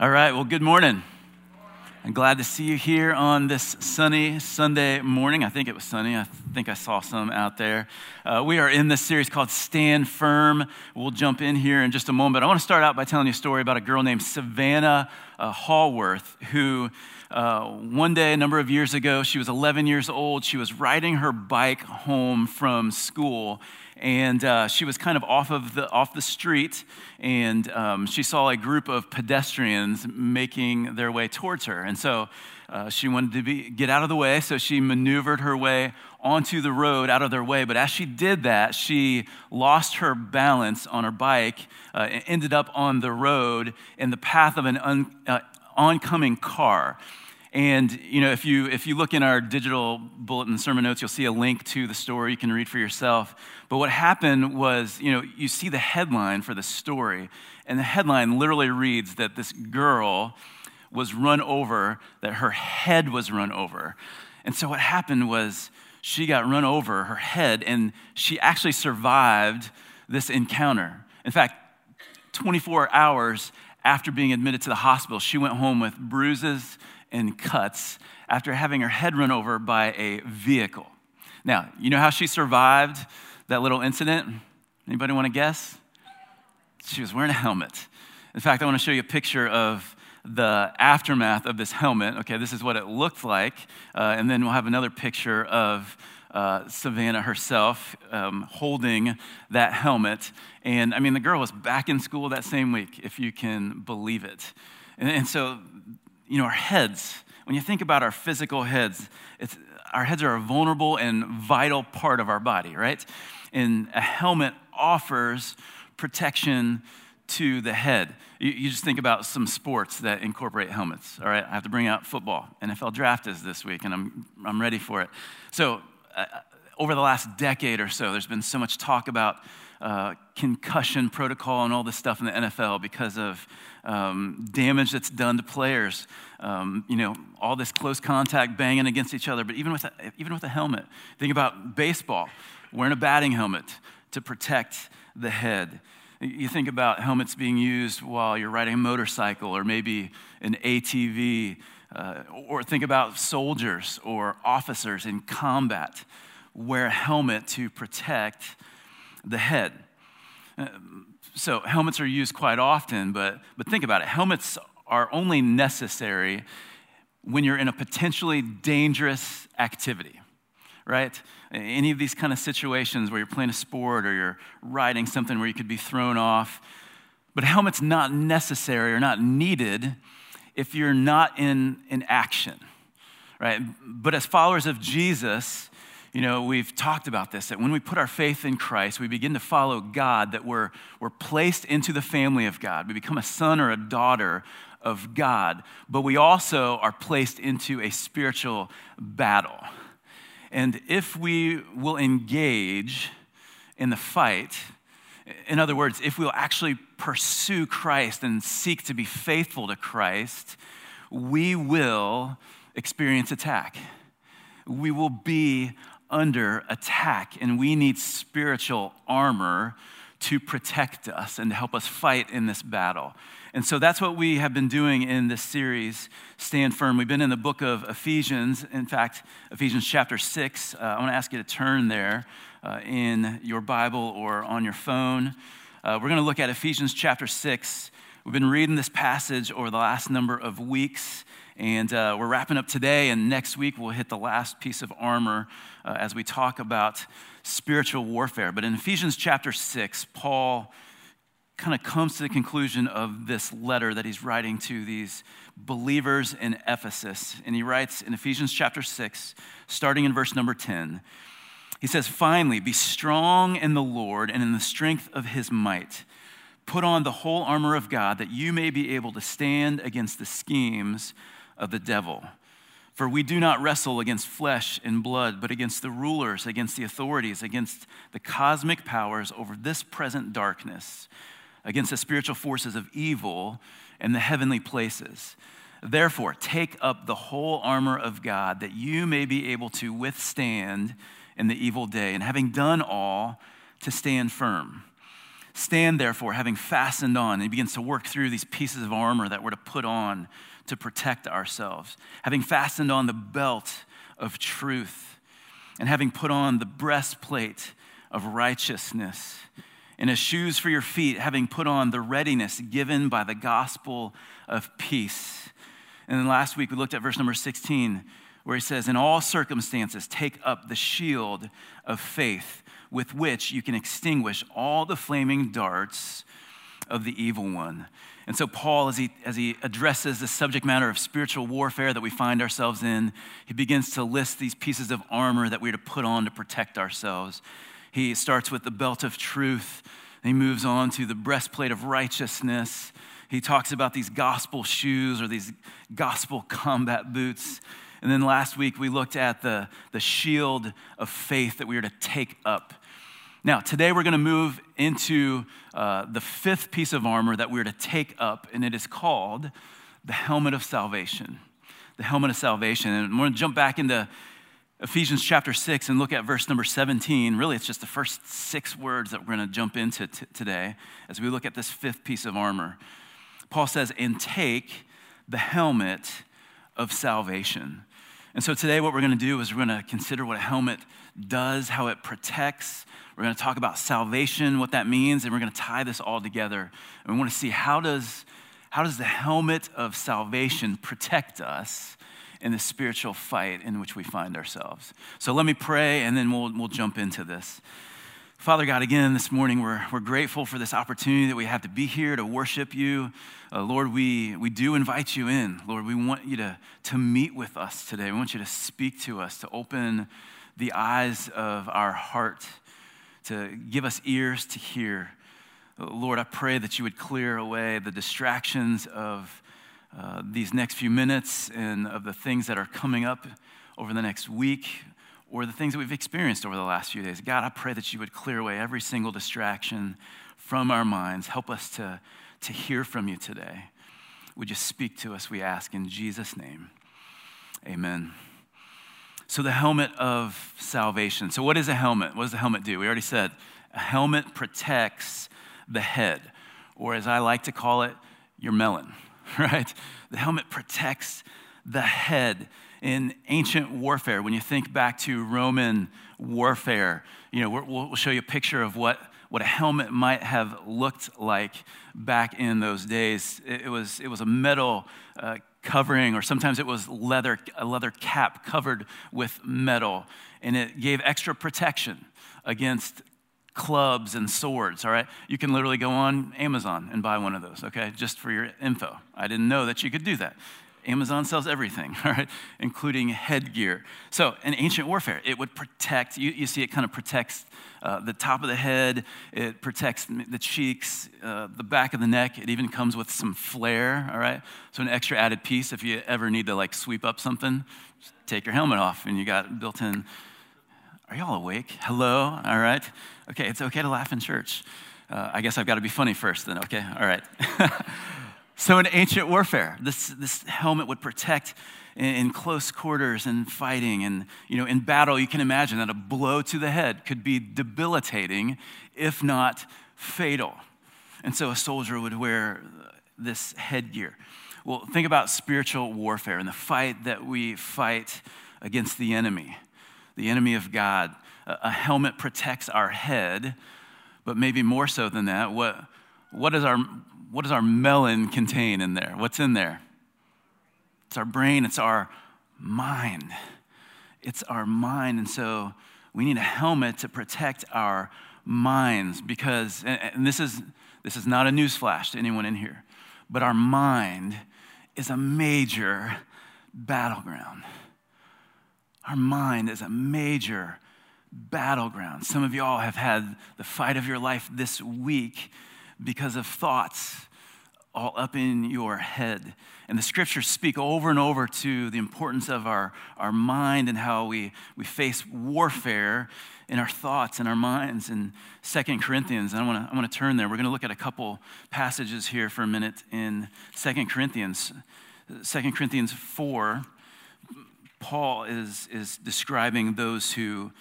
All right, well, good morning. I'm glad to see you here on this sunny Sunday morning. I think it was sunny. I think I saw some out there. Uh, we are in this series called Stand Firm. We'll jump in here in just a moment. I want to start out by telling you a story about a girl named Savannah uh, Hallworth who. Uh, one day, a number of years ago, she was 11 years old. She was riding her bike home from school, and uh, she was kind of off of the off the street, and um, she saw a group of pedestrians making their way towards her, and so uh, she wanted to be, get out of the way, so she maneuvered her way onto the road out of their way. But as she did that, she lost her balance on her bike, uh, and ended up on the road in the path of an un, uh, oncoming car. And you know, if you if you look in our digital bulletin sermon notes, you'll see a link to the story you can read for yourself. But what happened was, you know, you see the headline for the story, and the headline literally reads that this girl was run over, that her head was run over. And so what happened was she got run over, her head, and she actually survived this encounter. In fact, 24 hours after being admitted to the hospital, she went home with bruises and cuts after having her head run over by a vehicle. Now, you know how she survived that little incident? Anybody want to guess? She was wearing a helmet. In fact, I want to show you a picture of the aftermath of this helmet. Okay, this is what it looked like. Uh, and then we'll have another picture of uh, Savannah herself um, holding that helmet. And I mean, the girl was back in school that same week, if you can believe it. And, and so you know, our heads, when you think about our physical heads, our heads are a vulnerable and vital part of our body, right? And a helmet offers protection to the head. You, you, just think about some sports that incorporate helmets, all right? I have to bring out football. NFL draft is this week, and I'm, I'm ready for it. So, uh, over the last decade or so, there's been so much talk about uh, concussion protocol and all this stuff in the NFL because of um, damage that's done to players. Um, you know, all this close contact banging against each other. But even with a, even with a helmet, think about baseball, wearing a batting helmet to protect the head. You think about helmets being used while you're riding a motorcycle or maybe an ATV, uh, or think about soldiers or officers in combat wear a helmet to protect the head. Uh, so helmets are used quite often, but, but think about it. Helmets are only necessary when you're in a potentially dangerous activity, right? Any of these kind of situations where you're playing a sport or you're riding something where you could be thrown off. But helmet's not necessary or not needed if you're not in, in action, right? But as followers of Jesus, you know, we've talked about this that when we put our faith in Christ, we begin to follow God, that we're, we're placed into the family of God. We become a son or a daughter of God, but we also are placed into a spiritual battle. And if we will engage in the fight, in other words, if we'll actually pursue Christ and seek to be faithful to Christ, we will experience attack. We will be under attack, and we need spiritual armor to protect us and to help us fight in this battle. And so that's what we have been doing in this series, Stand Firm. We've been in the book of Ephesians, in fact, Ephesians chapter 6. Uh, I want to ask you to turn there uh, in your Bible or on your phone. Uh, we're going to look at Ephesians chapter 6. We've been reading this passage over the last number of weeks. And uh, we're wrapping up today, and next week we'll hit the last piece of armor uh, as we talk about spiritual warfare. But in Ephesians chapter 6, Paul kind of comes to the conclusion of this letter that he's writing to these believers in Ephesus. And he writes in Ephesians chapter 6, starting in verse number 10, he says, Finally, be strong in the Lord and in the strength of his might. Put on the whole armor of God that you may be able to stand against the schemes of the devil. For we do not wrestle against flesh and blood, but against the rulers, against the authorities, against the cosmic powers over this present darkness, against the spiritual forces of evil in the heavenly places. Therefore, take up the whole armor of God that you may be able to withstand in the evil day, and having done all, to stand firm. Stand therefore, having fastened on, and he begins to work through these pieces of armor that we're to put on to protect ourselves. Having fastened on the belt of truth, and having put on the breastplate of righteousness, and as shoes for your feet, having put on the readiness given by the gospel of peace. And then last week we looked at verse number 16, where he says, In all circumstances, take up the shield of faith with which you can extinguish all the flaming darts of the evil one. And so, Paul, as he, as he addresses the subject matter of spiritual warfare that we find ourselves in, he begins to list these pieces of armor that we're to put on to protect ourselves. He starts with the belt of truth, he moves on to the breastplate of righteousness. He talks about these gospel shoes or these gospel combat boots. And then last week we looked at the, the shield of faith that we are to take up. Now, today we're going to move into uh, the fifth piece of armor that we're to take up, and it is called the helmet of salvation. The helmet of salvation. And we're going to jump back into Ephesians chapter 6 and look at verse number 17. Really, it's just the first six words that we're going to jump into t- today as we look at this fifth piece of armor. Paul says, and take the helmet of salvation. And so today, what we're going to do is we're going to consider what a helmet does, how it protects. We're going to talk about salvation, what that means, and we're going to tie this all together. And we want to see how does, how does the helmet of salvation protect us in the spiritual fight in which we find ourselves. So let me pray, and then we'll, we'll jump into this. Father God, again, this morning we're, we're grateful for this opportunity that we have to be here to worship you. Uh, Lord, we, we do invite you in. Lord, we want you to, to meet with us today. We want you to speak to us, to open the eyes of our heart, to give us ears to hear. Lord, I pray that you would clear away the distractions of uh, these next few minutes and of the things that are coming up over the next week or the things that we've experienced over the last few days. God, I pray that you would clear away every single distraction from our minds. Help us to, to hear from you today. Would you speak to us, we ask, in Jesus' name? Amen. So, the helmet of salvation. So, what is a helmet? What does the helmet do? We already said a helmet protects the head, or as I like to call it, your melon, right? The helmet protects the head in ancient warfare, when you think back to Roman warfare, you know, we'll show you a picture of what, what a helmet might have looked like back in those days. It was, it was a metal uh, covering, or sometimes it was leather, a leather cap covered with metal, and it gave extra protection against clubs and swords, all right? You can literally go on Amazon and buy one of those, okay? Just for your info. I didn't know that you could do that. Amazon sells everything, right, including headgear. So, in ancient warfare, it would protect, you, you see, it kind of protects uh, the top of the head, it protects the cheeks, uh, the back of the neck. It even comes with some flair, all right? So, an extra added piece if you ever need to like sweep up something, take your helmet off and you got built in. Are y'all awake? Hello? All right. Okay, it's okay to laugh in church. Uh, I guess I've got to be funny first then, okay? All right. So, in ancient warfare, this, this helmet would protect in, in, close quarters and fighting. And, you know, in battle, you can imagine that a blow to the head could be debilitating, if not fatal. And so, a soldier would wear this headgear. Well, think about spiritual warfare and the fight that we fight against the enemy, the enemy of God. A, a helmet protects our head, but maybe more so than that, what, what is our what does our melon contain in there? What's in there? It's our brain, it's our mind. It's our mind. And so we need a helmet to protect our minds because, and this is, this is not a newsflash to anyone in here, but our mind is a major battleground. Our mind is a major battleground. Some of y'all have had the fight of your life this week because of thoughts all up in your head. And the scriptures speak over and over to the importance of our, our mind and how we, we face warfare in our thoughts and our minds in Second Corinthians. And I want to I wanna turn there. We're going to look at a couple passages here for a minute in Second Corinthians. Second Corinthians 4, Paul is, is describing those who,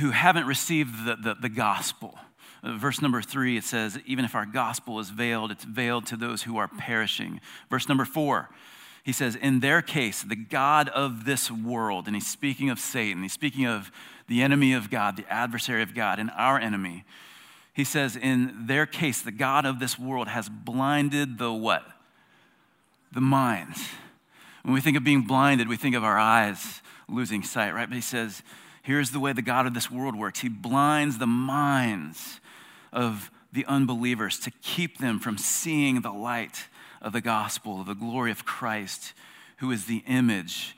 who haven't received the, the, the gospel Uh, verse number three, it says, Even if our gospel is veiled, it's veiled to those who are perishing. Verse number four, he says, In their case, the God of this world, and he's speaking of Satan, he's speaking of the enemy of God, the adversary of God, and our enemy. He says, In their case, the God of this world has blinded the what? The minds. When we think of being blinded, we think of our eyes losing sight, right? But he says, Here's the way the God of this world works He blinds the minds of the unbelievers to keep them from seeing the light of the gospel, of the glory of Christ, who is the image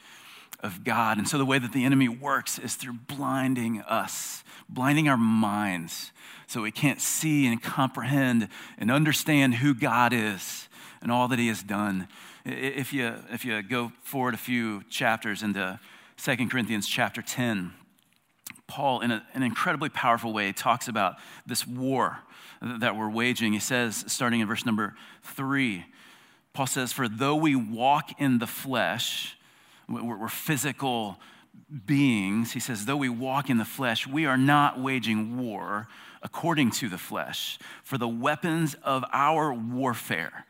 of God. And so the way that the enemy works is through blinding us, blinding our minds, so we can't see and comprehend and understand who God is and all that He has done. If you, if you go forward a few chapters into 2 Corinthians chapter 10, Paul, in a, an incredibly powerful way, talks about this war that we're waging. He says, starting in verse number three, Paul says, For though we walk in the flesh, we're, physical beings, he says, though we walk in the flesh, we are not waging war according to the flesh. For the weapons of our warfare,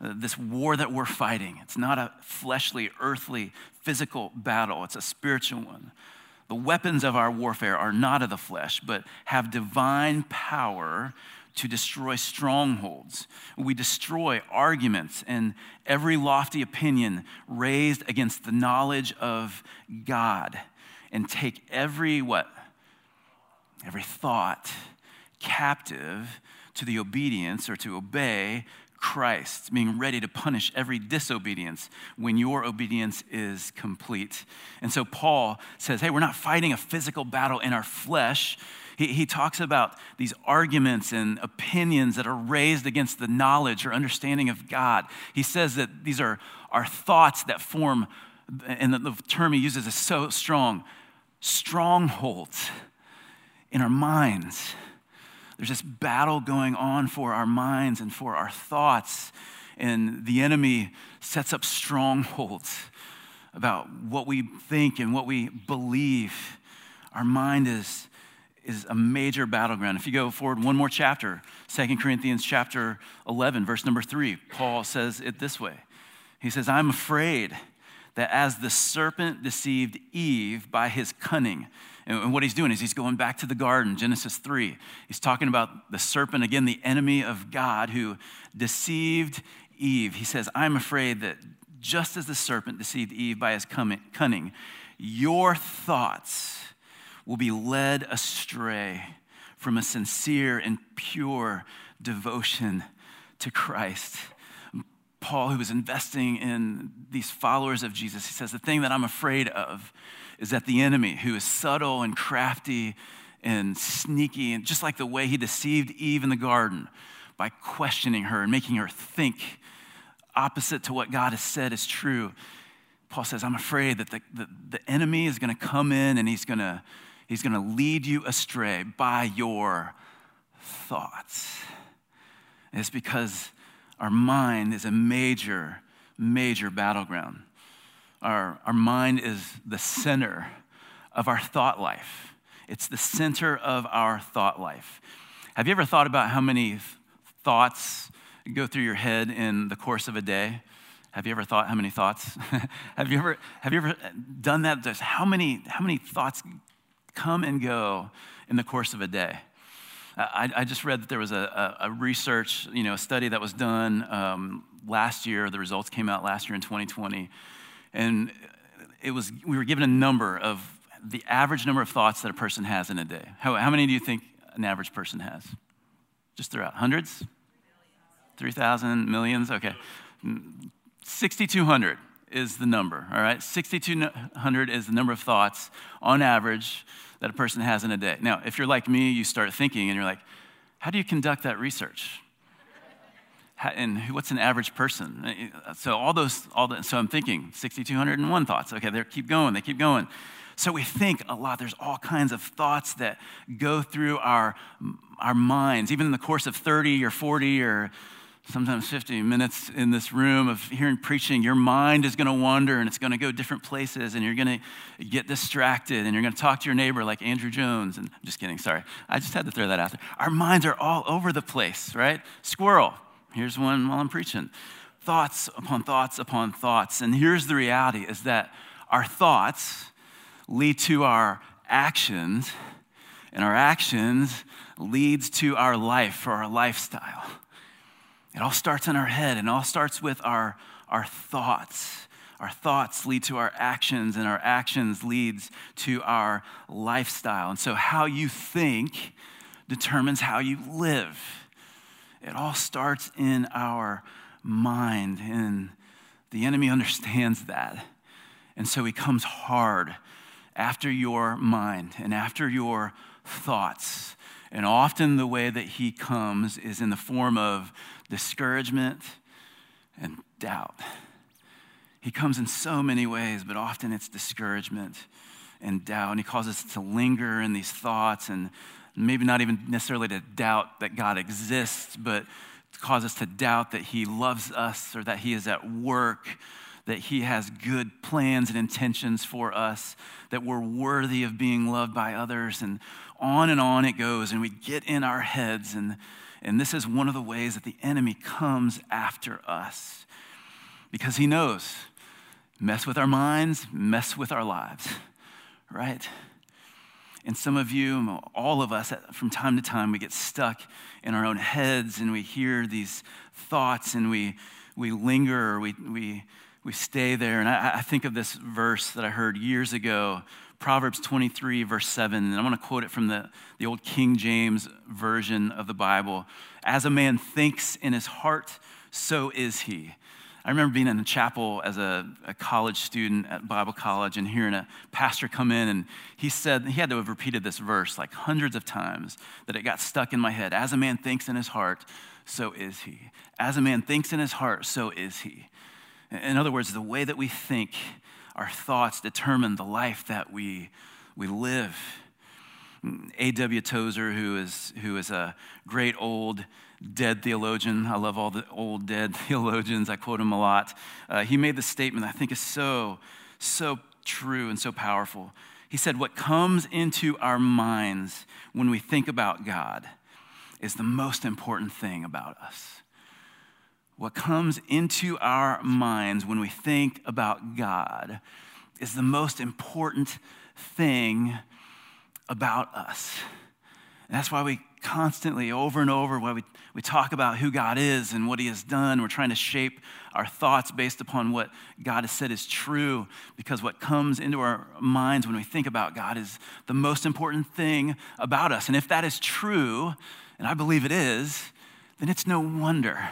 uh, this war that we're fighting, it's not a fleshly, earthly, physical battle, it's a spiritual one. The weapons of our warfare are not of the flesh, but have divine power to destroy strongholds. We destroy arguments and every lofty opinion raised against the knowledge of God and take every what? Every thought captive to the obedience or to obey Christ, being ready to punish every disobedience when your obedience is complete. And so Paul says, hey, we're not fighting a physical battle in our flesh. He, he talks about these arguments and opinions that are raised against the knowledge or understanding of God. He says that these are, are thoughts that form, and the, the term he uses is so strong strongholds in our minds there's this battle going on for our minds and for our thoughts. And the enemy sets up strongholds about what we think and what we believe. Our mind is, is a major battleground. If you go forward one more chapter, Second Corinthians chapter 11, verse number 3, Paul says it this way. He says, I'm afraid that as the serpent deceived Eve by his cunning, and what he's doing is he's going back to the garden, Genesis 3. He's talking about the serpent, again, the enemy of God who deceived Eve. He says, I'm afraid that just as the serpent deceived Eve by his cunning, your thoughts will be led astray from a sincere and pure devotion to Christ. Paul, who was investing in these followers of Jesus, he says, The thing that I'm afraid of is that the enemy, who is subtle and crafty and sneaky, and just like the way he deceived Eve in the garden by questioning her and making her think opposite to what God has said is true. Paul says, I'm afraid that the, the, the enemy is going to come in and he's going to he's going to lead you astray by your thoughts. And it's because our mind is a major, major battleground. Our, our mind is the center of our thought life. It's the center of our thought life. Have you ever thought about how many thoughts go through your head in the course of a day? Have you ever thought how many thoughts? have, you ever, have you ever done that? Just how many, how many thoughts come and go in the course of a day? I, I just read that there was a, a, a, research, you know, a study that was done um, last year. The results came out last year in 2020 and it was, we were given a number of the average number of thoughts that a person has in a day. How, how many do you think an average person has? Just throughout hundreds? 3,000, millions? Okay. 6,200 is the number, all right? 6,200 is the number of thoughts on average that a person has in a day. Now, if you're like me, you start thinking and you're like, how do you conduct that research? And what's an average person? Uh, uh, so all those, all the, so I'm thinking 6,201 thoughts. Okay, they keep going, they keep going. So we think a lot. There's all kinds of thoughts that go through our, our minds, even in the course of 30 or 40 or sometimes 50 minutes in this room of hearing preaching, your mind is going to wander and it's going to go different places and you're going to get distracted and you're going to talk to your neighbor like Andrew Jones. And I'm just kidding, sorry. I just had to throw that out there. Our minds are all over the place, right? Squirrel. Here's one while I'm preaching. Thoughts upon thoughts upon thoughts. And here's the reality is that our thoughts lead to our actions and our actions leads to our life or our lifestyle. It all starts in our head and it all starts with our, our thoughts. Our thoughts lead to our actions, and our actions leads to our lifestyle. And so, how you think determines how you live. It all starts in our mind, and the enemy understands that. And so, he comes hard after your mind and after your thoughts. And often, the way that he comes is in the form of discouragement, and doubt. He comes in so many ways, but often it's discouragement and doubt. And he causes us to linger in these thoughts and maybe not even necessarily to doubt that God exists, but cause us to doubt that he loves us or that he is at work, that he has good plans and intentions for us, that we're worthy of being loved by others. And on and on it goes. And we get in our heads and and this is one of the ways that the enemy comes after us because he knows mess with our minds, mess with our lives, right? And some of you, all of us, from time to time, we get stuck in our own heads and we hear these thoughts and we, we linger, we, we, we stay there. And I, I think of this verse that I heard years ago Proverbs 23, verse 7, and I want to quote it from the, the old King James version of the Bible. As a man thinks in his heart, so is he. I remember being in a chapel as a, a, college student at Bible college and hearing a pastor come in, and he said, he had to have repeated this verse like hundreds of times that it got stuck in my head. As a man thinks in his heart, so is he. As a man thinks in his heart, so is he. In other words, the way that we think our thoughts determine the life that we, we live. Mm, A.W. Tozer, who is, who is a great old dead theologian, I love all the old dead theologians, I quote him a lot. Uh, he made the statement I think is so, so true and so powerful. He said, What comes into our minds when we think about God is the most important thing about us what comes into our minds when we think about God is the most important thing about us. And that's why we constantly, over and over, why we, we talk about who God is and what He has done. We're trying to shape our thoughts based upon what God has said is true, because what comes into our minds when we think about God is the most important thing about us. And if that is true, and I believe it is, then it's no wonder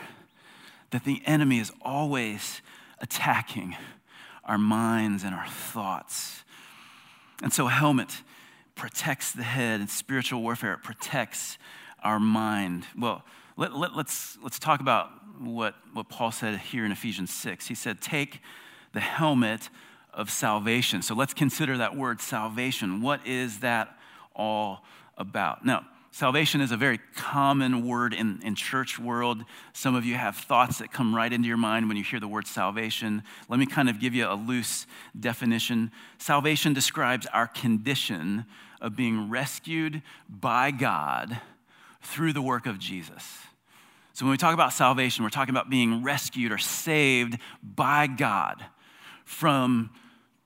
that the enemy is always attacking our minds and our thoughts. And so, helmet protects the head, and spiritual warfare it protects our mind. Well, let, let, let's, let's talk about what, what Paul said here in Ephesians 6. He said, Take the helmet of salvation. So let's consider that word salvation. What is that all about? Now, Salvation is a very common word in, in church world. Some of you have thoughts that come right into your mind when you hear the word salvation. Let me kind of give you a loose definition. Salvation describes our condition of being rescued by God through the work of Jesus. So when we talk about salvation, we're talking about being rescued or saved by God from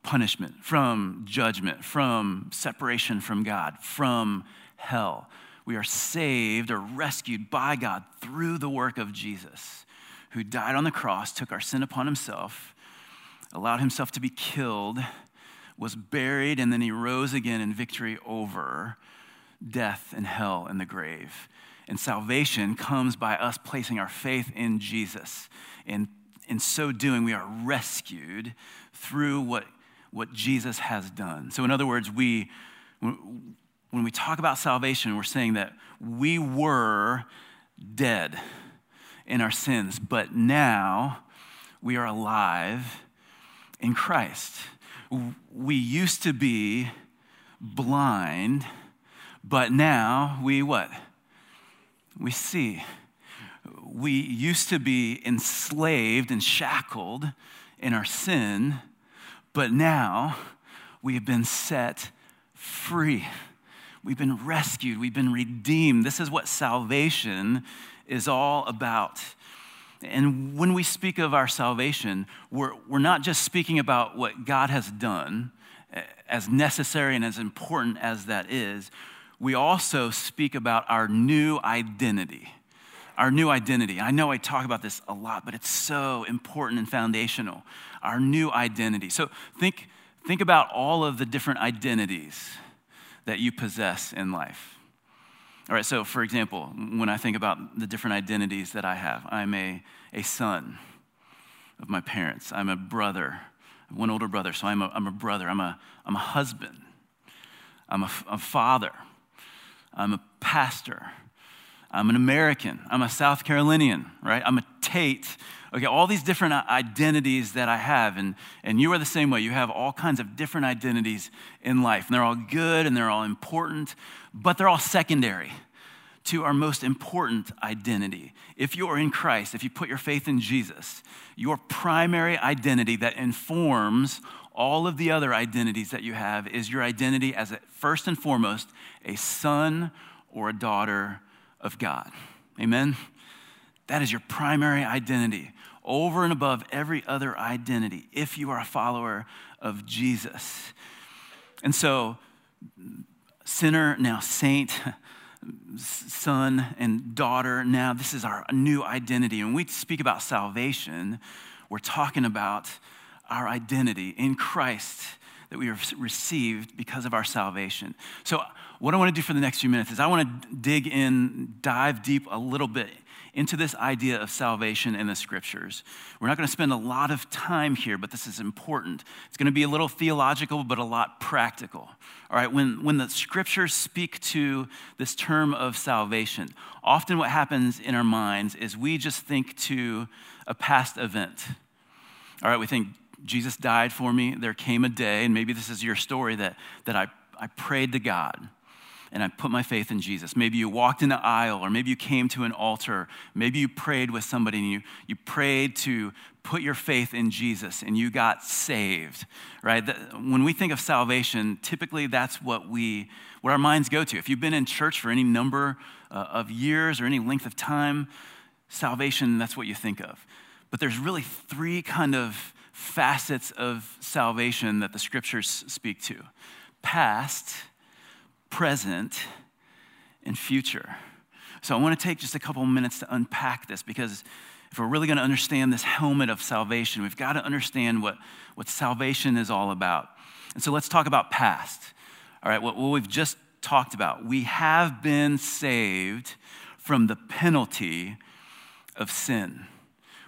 punishment, from judgment, from separation from God, from hell. We are saved or rescued by God through the work of Jesus, who died on the cross, took our sin upon himself, allowed himself to be killed, was buried, and then he rose again in victory over death and hell and the grave. And salvation comes by us placing our faith in Jesus. And in so doing, we are rescued through what, what Jesus has done. So, in other words, we, when we talk about salvation, we're saying that we were dead in our sins, but now we are alive in Christ. We used to be blind, but now we what? We see. we used to be enslaved and shackled in our sin, but now we have been set free. We've been rescued. We've been redeemed. This is what salvation is all about. And when we speak of our salvation, we're, we're not just speaking about what God has done, as necessary and as important as that is. We also speak about our new identity. Our new identity. I know I talk about this a lot, but it's so important and foundational. Our new identity. So think, think about all of the different identities that you possess in life. All right, so for example, when I think about the different identities that I have, I'm a, a son of my parents, I'm a brother, one older brother, so I'm a, I'm a brother, I'm a, I'm a husband, I'm a, a father, I'm a pastor, I'm an American, I'm a South Carolinian, right? I'm a Tate. Okay, all these different uh, identities that I have, and, and you are the same way. You have all kinds of different identities in life, and they're all good and they're all important, but they're all secondary to our most important identity. If you are in Christ, if you put your faith in Jesus, your primary identity that informs all of the other identities that you have is your identity as a, first and foremost a son or a daughter of God. Amen? That is your primary identity over and above every other identity if you are a follower of Jesus. And so, sinner, now saint, son and daughter, now this is our new identity. When we speak about salvation, we're talking about our identity in Christ that we have received because of our salvation. So, what I want to do for the next few minutes is I want to dig in, dive deep a little bit into this idea of salvation in the scriptures. We're not going to spend a lot of time here, but this is important. It's going to be a little theological, but a lot practical. All right, when, when the scriptures speak to this term of salvation, often what happens in our minds is we just think to a past event. All right, we think Jesus died for me. There came a day, and maybe this is your story, that, that I, I prayed to God and I put my faith in Jesus. Maybe you walked in the aisle, or maybe you came to an altar. Maybe you prayed with somebody and you, you prayed to put your faith in Jesus and you got saved, right? When we think of salvation, typically that's what we, what our minds go to. If you've been in church for any number uh, of years or any length of time, salvation, that's what you think of. But there's really three kind of facets of salvation that the scriptures speak to past, present, and future. So I want to take just a couple minutes to unpack this because if we're really going to understand this helmet of salvation, we've got to understand what, what salvation is all about. And so let's talk about past. All right, what, what we've just talked about. We have been saved from the penalty of sin.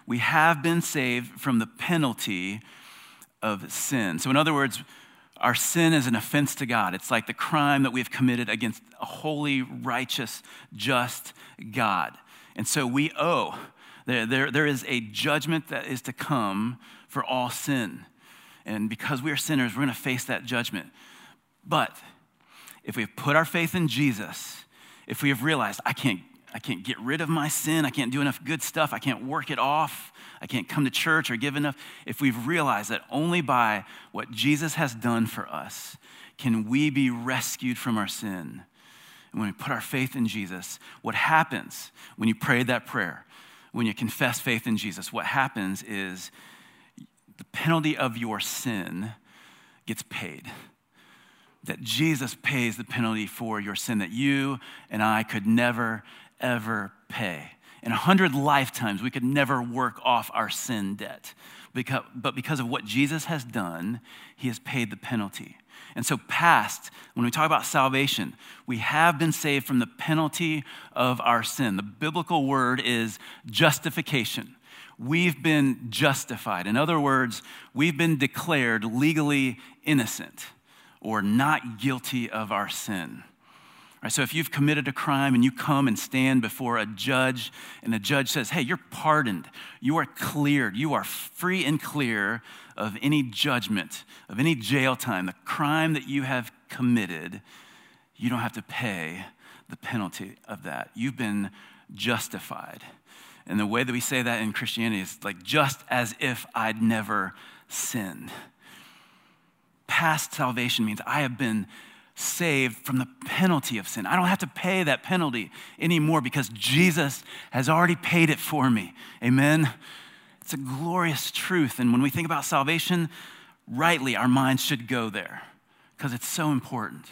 We have been saved from the penalty of sin. So, in other words, our sin is an offense to God. It's like the crime that we have committed against a holy, righteous, just God. And so we owe. There, there, there is a judgment that is to come for all sin. And because we are sinners, we're going to face that judgment. But if we have put our faith in Jesus, if we have realized, I can't, I can't get rid of my sin, I can't do enough good stuff, I can't work it off, I can't come to church or give enough. If we've realized that only by what Jesus has done for us can we be rescued from our sin. And when we put our faith in Jesus, what happens when you pray that prayer, when you confess faith in Jesus, what happens is the penalty of your sin gets paid. That Jesus pays the penalty for your sin that you and I could never, ever pay in a hundred lifetimes, we could never work off our sin debt. Because, but because of what Jesus has done, he has paid the penalty. And so, past, when we talk about salvation, we have been saved from the penalty of our sin. The biblical word is justification. We've been justified. In other words, we've been declared legally innocent or not guilty of our sin. Right, so if you've committed a crime and you come and stand before a judge, and the judge says, Hey, you're pardoned, you are cleared, you are free and clear of any judgment, of any jail time, the crime that you have committed, you don't have to pay the penalty of that. You've been justified. And the way that we say that in Christianity is like just as if I'd never sinned. Past salvation means I have been saved from the penalty of sin. I don't have to pay that penalty anymore because Jesus has already paid it for me. Amen? It's a glorious truth. And when we think about salvation, rightly, our minds should go there because it's so important.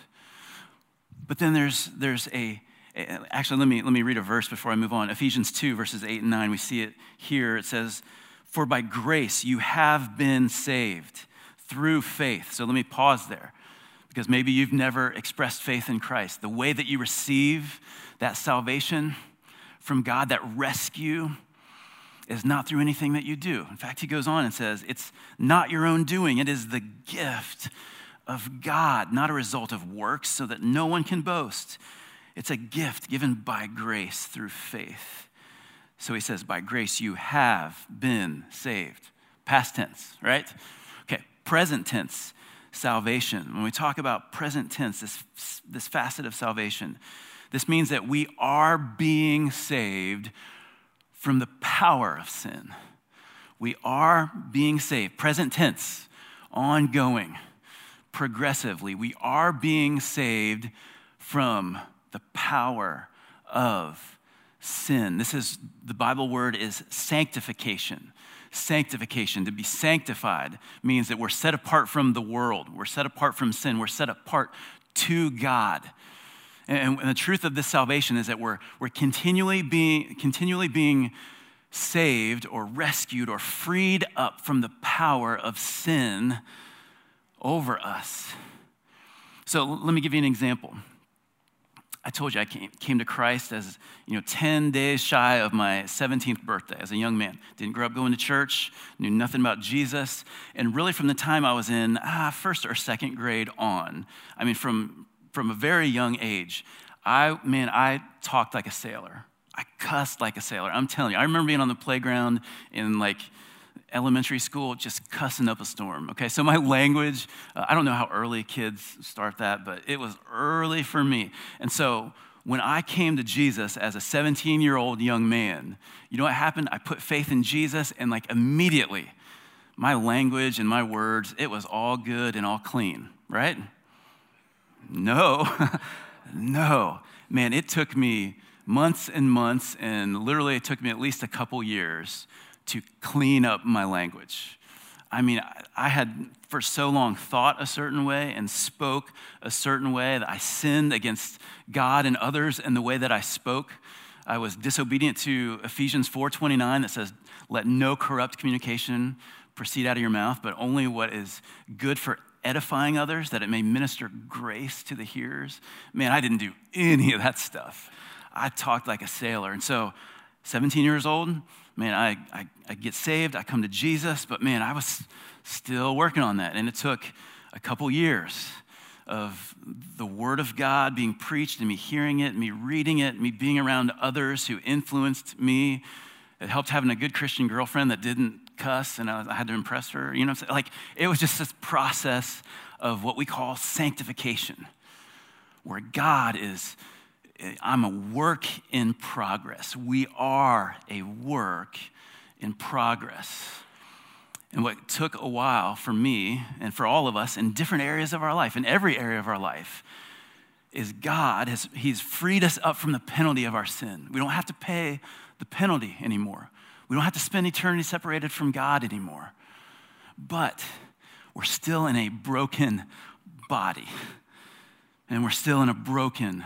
But then there's, there's a, actually, let me, let me read a verse before I move on. Ephesians 2, verses 8 and 9. We see it here. It says, For by grace you have been saved through faith. So let me pause there because maybe you've never expressed faith in Christ. The way that you receive that salvation from God, that rescue, is not through anything that you do. In fact, he goes on and says, It's not your own doing, it is the gift of God, not a result of works, so that no one can boast. It's a gift given by grace through faith. So he says, By grace you have been saved. Past tense, right? Okay, present tense salvation. When we talk about present tense, this, this facet of salvation, this means that we are being saved from the power of sin. We are being saved, present tense, ongoing, progressively. We are being saved from the power of sin. This is the Bible word is sanctification sanctification. To be sanctified means that we're set apart from the world, we're set apart from sin, we're set apart to God. And, the truth of this salvation is that we're, we're continually, being, continually being saved or rescued or freed up from the power of sin over us. So let me give you an example. I told you I came, came to Christ as, you know, 10 days shy of my 17th birthday as a young man. Didn't grow up going to church, knew nothing about Jesus. And really from the time I was in ah, first or second grade on, I mean, from, from a very young age, I, man, I talked like a sailor. I cussed like a sailor. I'm telling you, I remember being on the playground in like, elementary school just cussing up a storm. Okay, so my language, uh, I don't know how early kids start that, but it was early for me. And so when I came to Jesus as a 17 year old young man, you know what happened? I put faith in Jesus, and like immediately, my language and my words, it was all good and all clean, right? No, no. Man, it took me months and months, and literally it took me at least a couple years to clean up my language. I mean, I had for so long thought a certain way and spoke a certain way that I sinned against God and others in the way that I spoke. I was disobedient to Ephesians 4:29 that says, "Let no corrupt communication proceed out of your mouth, but only what is good for edifying others, that it may minister grace to the hearers." Man, I didn't do any of that stuff. I talked like a sailor. And so, 17 years old, man, I, I, I get saved, I come to Jesus, but man, I was still working on that. And it took a couple years of the Word of God being preached and me hearing it, me reading it, me being around others who influenced me. It helped having a good Christian girlfriend that didn't cuss and I, had to impress her. You know, what I'm saying? like it was just this process of what we call sanctification, where God is I'm a work in progress. We are a work in progress. And what took a while for me and for all of us in different areas of our life, in every area of our life, is God has He's freed us up from the penalty of our sin. We don't have to pay the penalty anymore. We don't have to spend eternity separated from God anymore. But we're still in a broken body. And we're still in a broken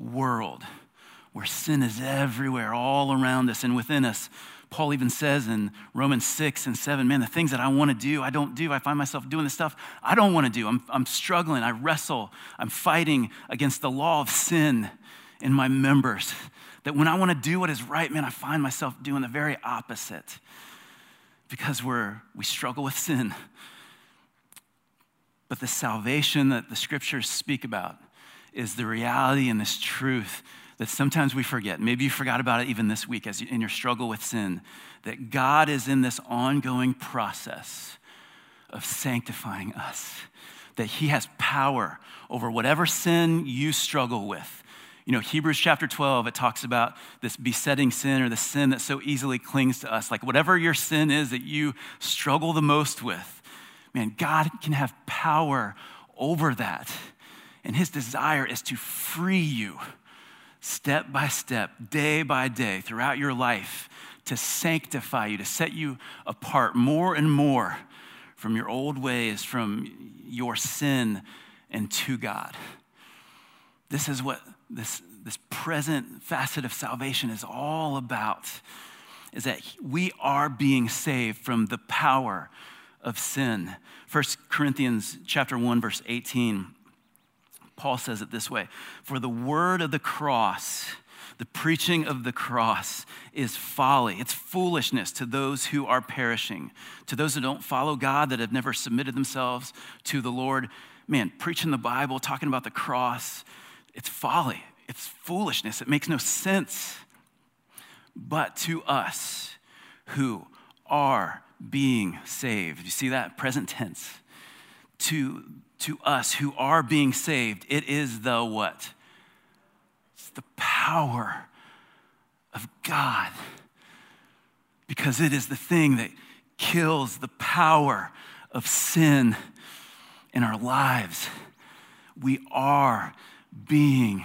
world where sin is everywhere, all around us and within us. Paul even says in Romans 6 and 7, man, the things that I want to do, I don't do. I find myself doing the stuff I don't want to do. I'm, I'm struggling. I wrestle. I'm fighting against the law of sin in my members. That when I want to do what is right, man, I find myself doing the very opposite because we're, we struggle with sin. But the salvation that the scriptures speak about, is the reality and this truth that sometimes we forget. Maybe you forgot about it even this week as you, in your struggle with sin, that God is in this ongoing process of sanctifying us, that He has power over whatever sin you struggle with. You know, Hebrews chapter 12, it talks about this besetting sin or the sin that so easily clings to us. Like whatever your sin is that you struggle the most with, man, God can have power over that. And his desire is to free you step by step, day by day, throughout your life, to sanctify you, to set you apart more and more from your old ways, from your sin, and to God. This is what this, this present facet of salvation is all about is that we are being saved from the power of sin. 1 Corinthians chapter 1 verse 18 Paul says it this way, for the word of the cross the preaching of the cross is folly. It's foolishness to those who are perishing, to those who don't follow God, that have never submitted themselves to the Lord. Man, preaching the Bible, talking about the cross, it's folly. It's foolishness. It makes no sense. But to us who are being saved, you see that present tense? To, to us who are being saved, it is the what? It's the power of God because it is the thing that kills the power of sin in our lives. We are being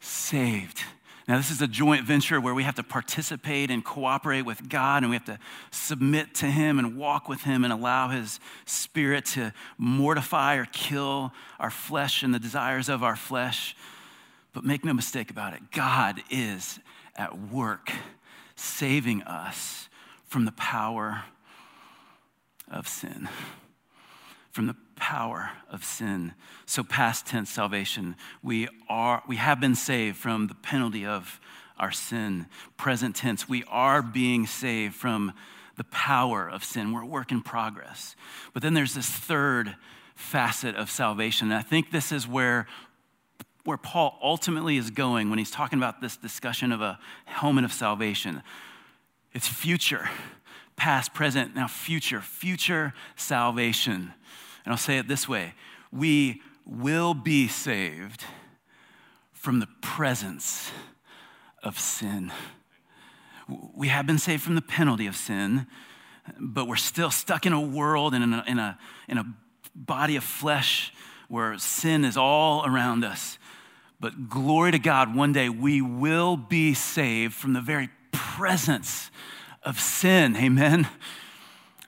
saved. Now, this is a joint venture where we have to participate and cooperate with God, and we have to submit to Him and walk with Him and allow His Spirit to mortify or kill our flesh and the desires of our flesh. But make no mistake about it, God is at work saving us from the power of sin. From the power of sin. So, past tense salvation, we, are, we have been saved from the penalty of our sin. Present tense, we are being saved from the power of sin. We're a work in progress. But then there's this third facet of salvation. And I think this is where where Paul ultimately is going when he's talking about this discussion of a helmet of salvation. It's future, past, present, now future, future salvation. And I'll say it this way we will be saved from the presence of sin. We have been saved from the penalty of sin, but we're still stuck in a world and in a, in a, in a body of flesh where sin is all around us. But glory to God, one day we will be saved from the very presence of sin. Amen.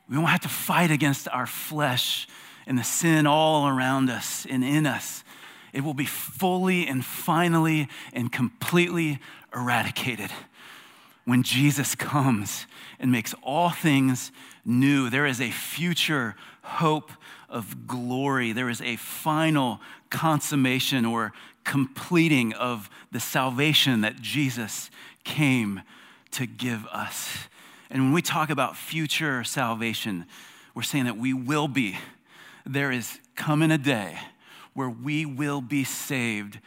We won't have to fight against our flesh and the sin all around us and in us. It will be fully and finally and completely eradicated when Jesus comes and makes all things new. There is a future hope of glory. There is a final consummation or completing of the salvation that Jesus came to give us. And when we talk about future salvation, we're saying that we will be. There is coming a day where we will be saved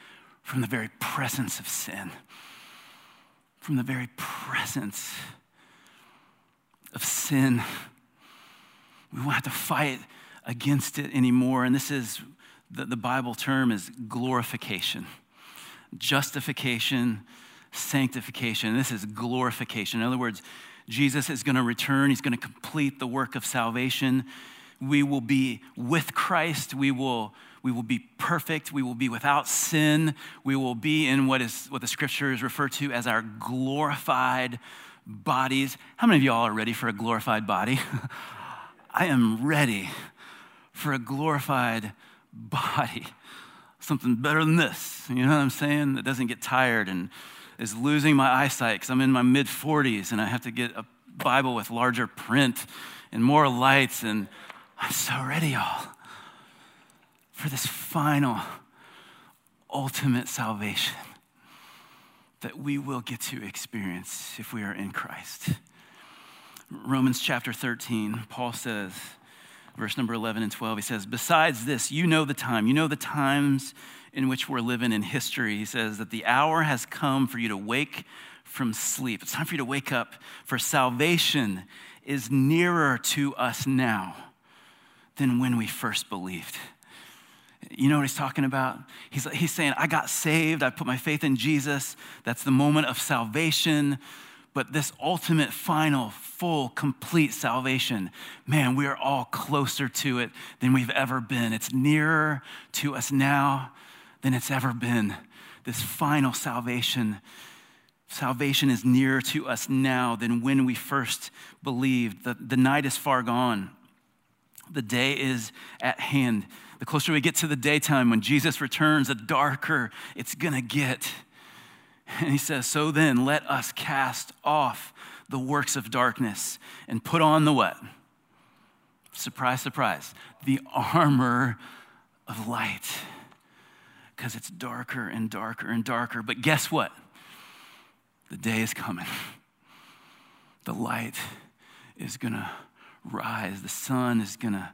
from the very presence of sin, from the very presence of sin. We won't have to fight against it anymore. And this is the, the Bible term is glorification, justification, sanctification. This is glorification. In other words, Jesus is going to return, he's going to complete the work of salvation. We will be with Christ. We will, we will be perfect. We will be without sin. We will be in what is what the scriptures refer to as our glorified bodies. How many of y'all are ready for a glorified body? I am ready for a glorified body. Something better than this. You know what I'm saying? That doesn't get tired and is losing my eyesight because I'm in my mid 40s and I have to get a Bible with larger print and more lights. And I'm so ready, y'all, for this final, ultimate salvation that we will get to experience if we are in Christ. Romans chapter 13, Paul says, verse number 11 and 12, he says, Besides this, you know the time, you know the times in which we're living in history. He says that the hour has come for you to wake from sleep. It's time for you to wake up, for salvation is nearer to us now than when we first believed. You know what he's talking about? He's, he's saying, I got saved, I put my faith in Jesus. That's the moment of salvation. But this ultimate, final, full, complete salvation, man, we are all closer to it than we've ever been. It's nearer to us now than it's ever been. This final salvation. Salvation is nearer to us now than when we first believed. The, the night is far gone, the day is at hand. The closer we get to the daytime when Jesus returns, the darker it's gonna get. And he says, So then, let us cast off the works of darkness and put on the what? Surprise, surprise. The armor of light. Because it's darker and darker and darker. But guess what? The day is coming. The light is going to rise. The sun is going to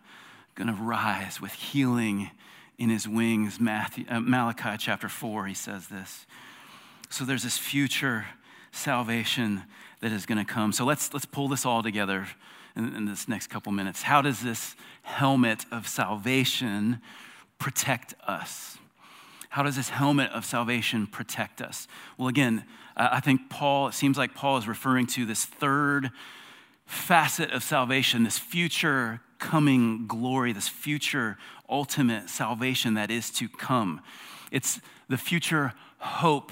going to rise with healing in his wings. Matthew, uh, Malachi chapter 4, he says this. So there's this future salvation that is going to come. So let's, let's pull this all together in, in this next couple minutes. How does this helmet of salvation protect us? How does this helmet of salvation protect us? Well, again, I think Paul, it seems like Paul is referring to this third facet of salvation, this future coming glory, this future ultimate salvation that is to come. It's the future hope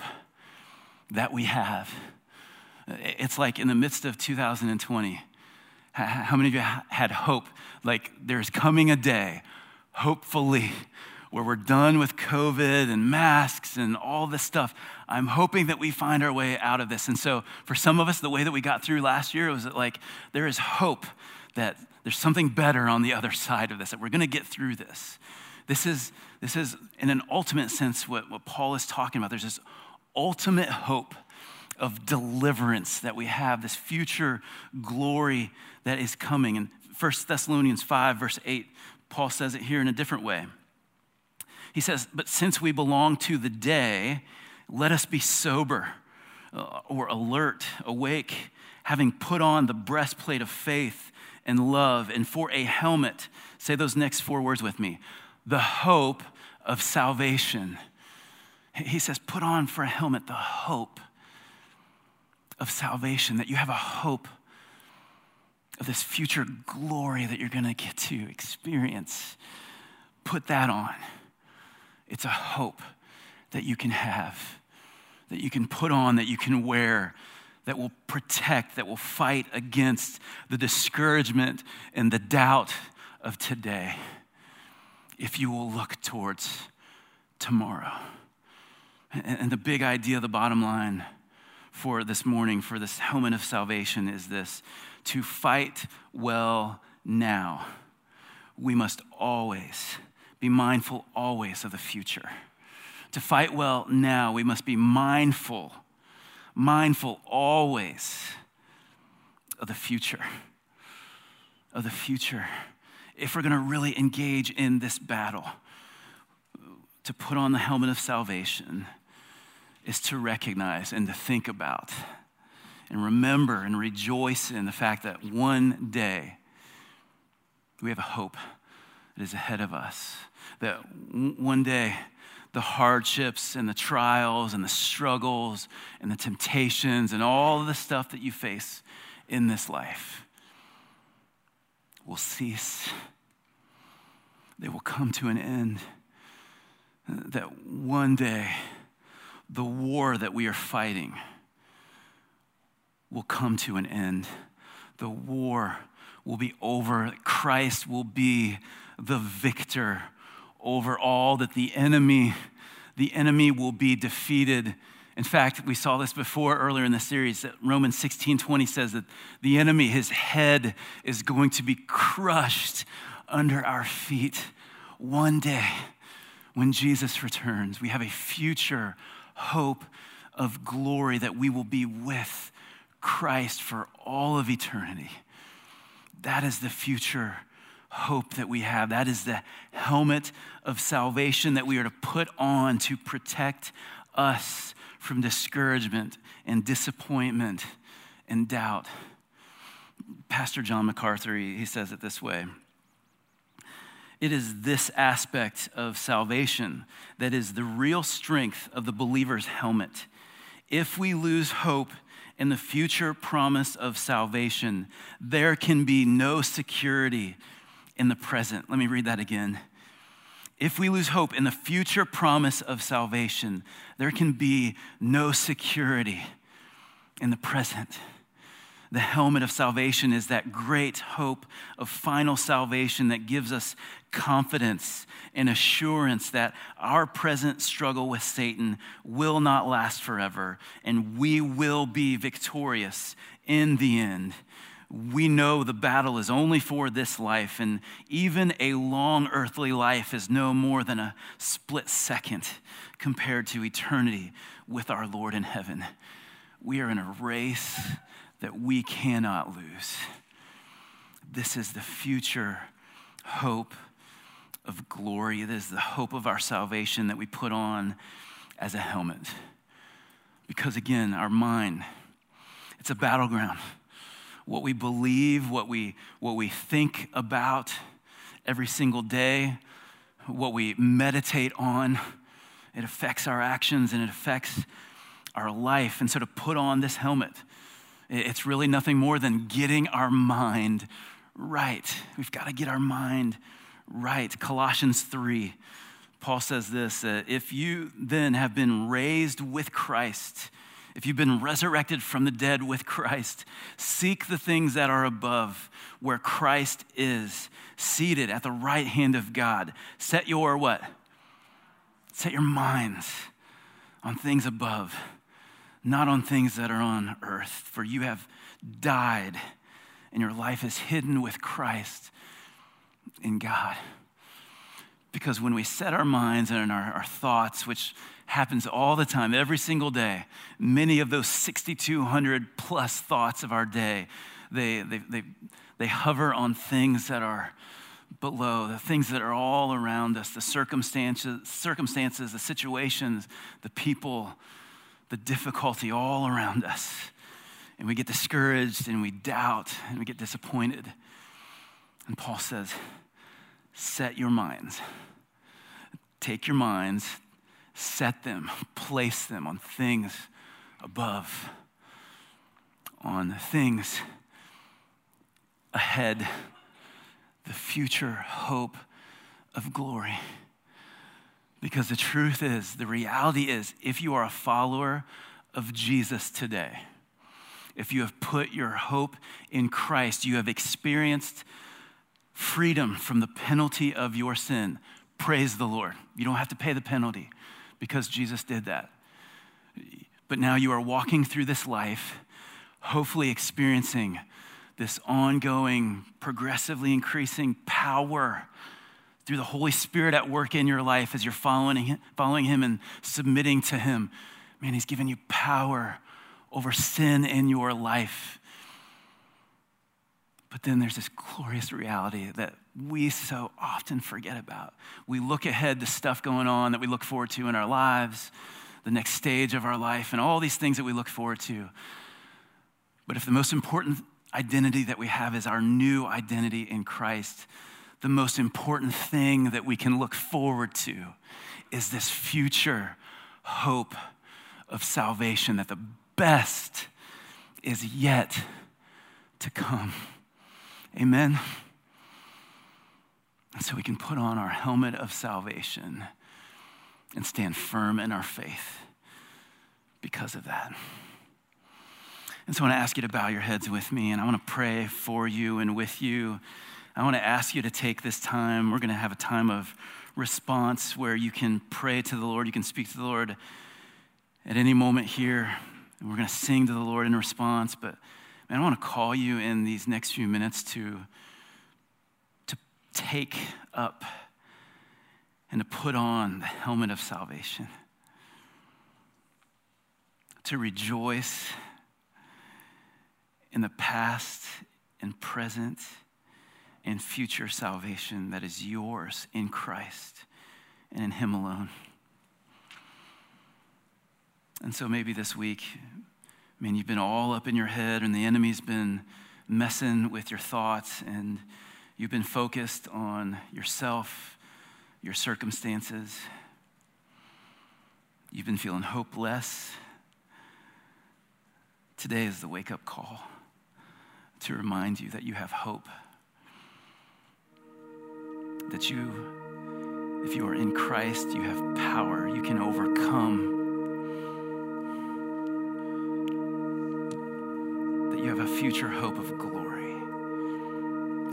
that we have. It's like in the midst of 2020, how many of you had hope? Like there's coming a day, hopefully, where we're done with COVID and masks and all this stuff. I'm hoping that we find our way out of this. And so, for some of us, the way that we got through last year was that, like, there is hope that there's something better on the other side of this, that we're going to get through this. This is, this is, in an ultimate sense, what, what Paul is talking about. There's this ultimate hope of deliverance that we have, this future glory that is coming. And 1 Thessalonians 5, verse 8, Paul says it here in a different way. He says, But since we belong to the day, let us be sober uh, or alert, awake, having put on the breastplate of faith and love, and for a helmet, say those next four words with me the hope of salvation. He says, put on for a helmet the hope of salvation, that you have a hope of this future glory that you're going to get to experience. Put that on. It's a hope that you can have, that you can put on, that you can wear, that will protect, that will fight against the discouragement and the doubt of today if you will look towards tomorrow. And the big idea, the bottom line for this morning, for this helmet of salvation, is this to fight well now, we must always be mindful always of the future. To fight well now, we must be mindful mindful always of the future. Of the future. If we're to really engage in this battle, to put on the helmet of salvation is to recognize and to think about and remember and rejoice in the fact that one day we have a hope that is ahead of us. That one day the hardships and the trials and the struggles and the temptations and all the stuff that you face in this life will cease. They will come to an end. That one day, the war that we are fighting will come to an end. The war will be over. Christ will be the victor over all, that the enemy, the enemy will be defeated. In fact, we saw this before earlier in the series that Romans 16 20 says that the enemy, his head, is going to be crushed under our feet one day when Jesus returns. We have a future hope of glory that we will be with Christ for all of eternity. That is the future hope that we have. That is the helmet of salvation that we are to put on to protect us from discouragement and disappointment and doubt. Pastor John MacArthur, he says it this way It is this aspect of salvation that is the real strength of the believer's helmet. If we lose hope in the future promise of salvation, there can be no security in the present. Let me read that again. If we lose hope in the future promise of salvation, there can be no security in the present. The helmet of salvation is that great hope of final salvation that gives us confidence and assurance that our present struggle with Satan will not last forever and we will be victorious in the end. We know the battle is only for this life, and even a long earthly life is no more than a split second compared to eternity with our Lord in heaven. We are in a race that we cannot lose. This is the future hope of glory. This is the hope of our salvation that we put on as a helmet. Because again, our mind, it's a battleground. What we believe, what we, what we think about every single day, what we meditate on, it affects our actions and it affects our life. And so to put on this helmet, it's really nothing more than getting our mind right. We've got to get our mind right. Colossians 3, Paul says this uh, If you then have been raised with Christ, if you've been resurrected from the dead with Christ, seek the things that are above, where Christ is, seated at the right hand of God. Set your what? Set your minds on things above not on things that are on earth, for you have died and your life is hidden with Christ in God. Because when we set our minds and our, our thoughts, which happens all the time, every single day, many of those 6,200 plus thoughts of our day, they, they, they, they hover on things that are below, the things that are all around us, the circumstances, circumstances, the situations, the people, the difficulty all around us. And we get discouraged and we doubt and we get disappointed. And Paul says, set your minds. Take your minds, set them, place them on things above, on things ahead, the future hope of glory. Because the truth is, the reality is, if you are a follower of Jesus today, if you have put your hope in Christ, you have experienced freedom from the penalty of your sin. Praise the Lord. You don't have to pay the penalty because Jesus did that. But now you are walking through this life, hopefully experiencing this ongoing, progressively increasing power through the Holy Spirit at work in your life as you're following him, following him and submitting to Him. Man, He's given you power over sin in your life. But then there's this glorious reality that we so often forget about. We look ahead to stuff going on that we look forward to in our lives, the next stage of our life, and all these things that we look forward to. But if the most important identity that we have is our new identity in Christ, the most important thing that we can look forward to is this future hope of salvation, that the best is yet to come. Amen. And so we can put on our helmet of salvation and stand firm in our faith because of that. And so I want to ask you to bow your heads with me, and I want to pray for you and with you. I want to ask you to take this time. We're going to have a time of response where you can pray to the Lord, you can speak to the Lord at any moment here. And we're going to sing to the Lord in response. But man, I want to call you in these next few minutes to, to take up and to put on the helmet of salvation, to rejoice in the past and present and future salvation that is yours in Christ and in Him alone. And so maybe this week, I mean, you've been all up in your head, and the enemy's been messing with your thoughts, and You've been focused on yourself, your circumstances. You've been feeling hopeless. Today is the wake up call to remind you that you have hope. That you, if you are in Christ, you have power. You can overcome. That you have a future hope of glory.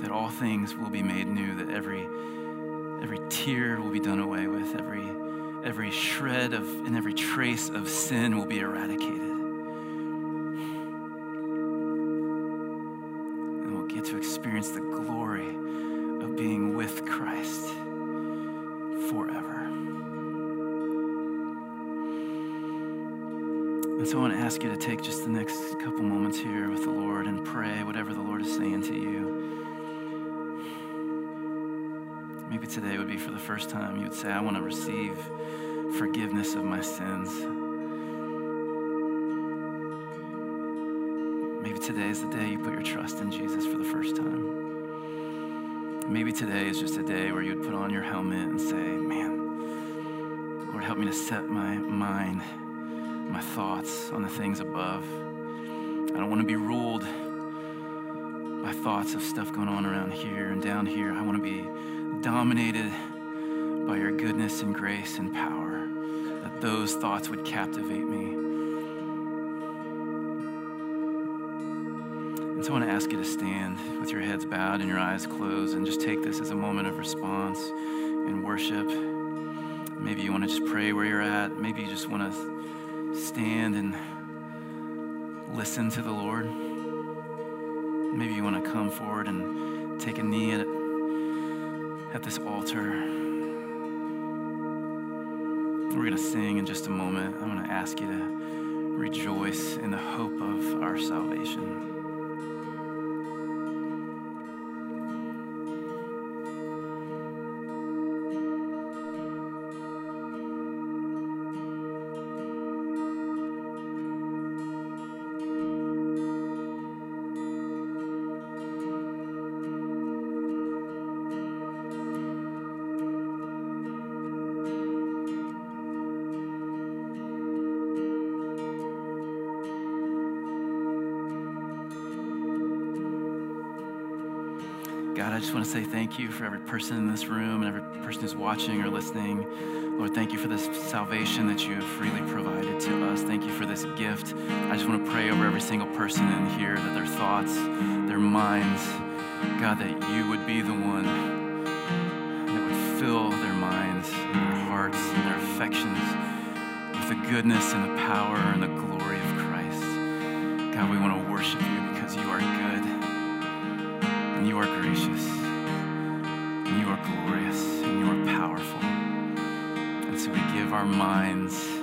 That all things will be made new. That every, every tear will be done away with. Every, every shred of and every trace of sin will be eradicated. Dominated by your goodness and grace and power, that those thoughts would captivate me And so I want to ask you to stand with your heads bowed and your eyes closed and just take this as a moment of response and worship. Maybe you want to just pray where you're at. Maybe you just want to stand and listen to the Lord. Maybe you want to come forward and take a knee at, at this altar. We're going to sing in just a moment. I'm going to ask you to rejoice in the hope of our salvation. Thank you for every person in this room and every person who's watching or listening. Lord, thank you for this salvation that you have freely provided to us. Thank you for this gift. I just want to pray over every single person in here that their thoughts, their minds, God, that you would be the one that would fill their minds and their hearts and their affections with the goodness and the power and the glory of Christ. God, we want to our minds.